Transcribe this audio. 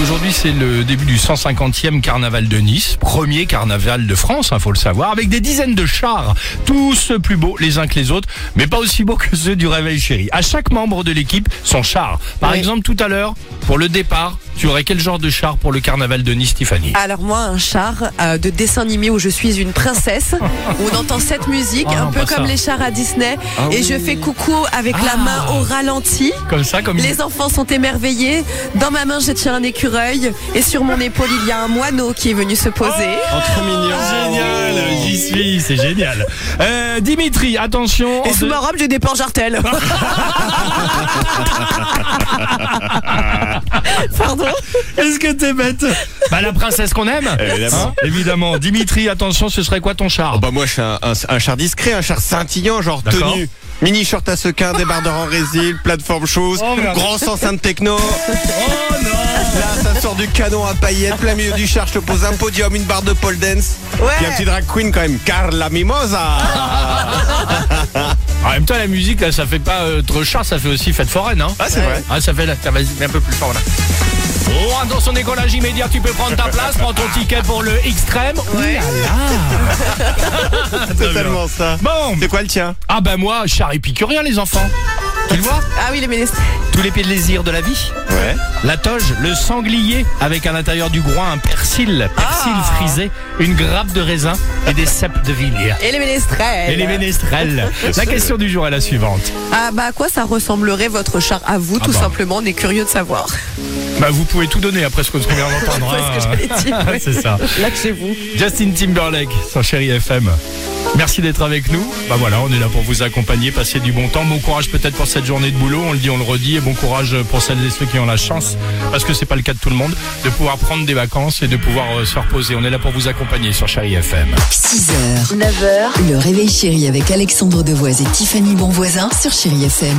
Aujourd'hui, c'est le début du 150e carnaval de Nice, premier carnaval de France, il faut le savoir, avec des dizaines de chars, tous plus beaux les uns que les autres, mais pas aussi beaux que ceux du Réveil Chéri. À chaque membre de l'équipe, son char. Par Oui. exemple, tout à l'heure, pour le départ, tu aurais quel genre de char pour le carnaval de Nice, Tiffany? Alors moi, un char euh, de dessin animé où je suis une princesse, où on entend cette musique, Ah un non, peu comme ça. les chars à Disney, Ah et oui. je fais coucou avec la Ah. main au ralenti. Comme ça, comme Les enfants sont émerveillés. Dans ma main, je tiens un écureuil, et sur mon épaule, il y a un moineau qui est venu se poser. Oh, trop mignon. Génial, j'y suis, c'est génial. Euh, Dimitri, attention. et sous de- ma robe, j'ai des porcs jartelles. Pardon Est-ce que t'es bête? Bah la princesse qu'on aime Évidemment. Hein Évidemment. Dimitri, attention, ce serait quoi ton char? Oh bah moi je suis un, un- un char discret, un char scintillant, genre tenue. Mini short à sequin, débardeur en résil, plateforme chose, Oh, grosse enceinte techno. Oh non Là, ça sort du canon à paillettes, plein milieu du char, je te pose un podium, une barre de pole dance. Ouais. Puis un petit drag queen quand même, Carla Mimosa. En même temps, la musique, là, ça fait pas euh, trop char, ça fait aussi fête foraine, hein Ah c'est vrai. Ah, ça fait là, vas-y, mets un peu plus fort là. Oh, dans son décollage immédiat, tu peux prendre ta place, prends ton ticket pour le extrême. Ouais. C'est tellement ça. Bon, C'est quoi le tien? Ah bah moi, char épicurien, les enfants. Tu le vois Ah oui, les ministres. Tous les plaisirs de la vie. Ouais. La toge, le sanglier, avec à l'intérieur du groin un persil, persil Ah. frisé, une grappe de raisin et des cèpes de vigne. Et les ménestrels. Et les ménestrels. La question du jour est la suivante. Ah bah à quoi ça ressemblerait votre char à vous, Ah tout bah. simplement? On est curieux de savoir. Bah vous pouvez tout donner après ce qu'on vient d'entendre. C'est ce que j'allais dire, ouais. C'est ça. Lâchez-vous. Justin Timberlake sur Chéri FM. Merci d'être avec nous. Bah voilà, on est là pour vous accompagner, passer du bon temps. Bon courage peut-être pour cette journée de boulot, on le dit, on le redit, et bon courage pour celles et ceux qui ont la chance, parce que c'est pas le cas de tout le monde, de pouvoir prendre des vacances et de pouvoir euh, se reposer. On est là pour vous accompagner sur Chéri FM. 6h, 9h, le réveil chéri avec Alexandre Devoise et Tiffany Bonvoisin sur Chéri FM.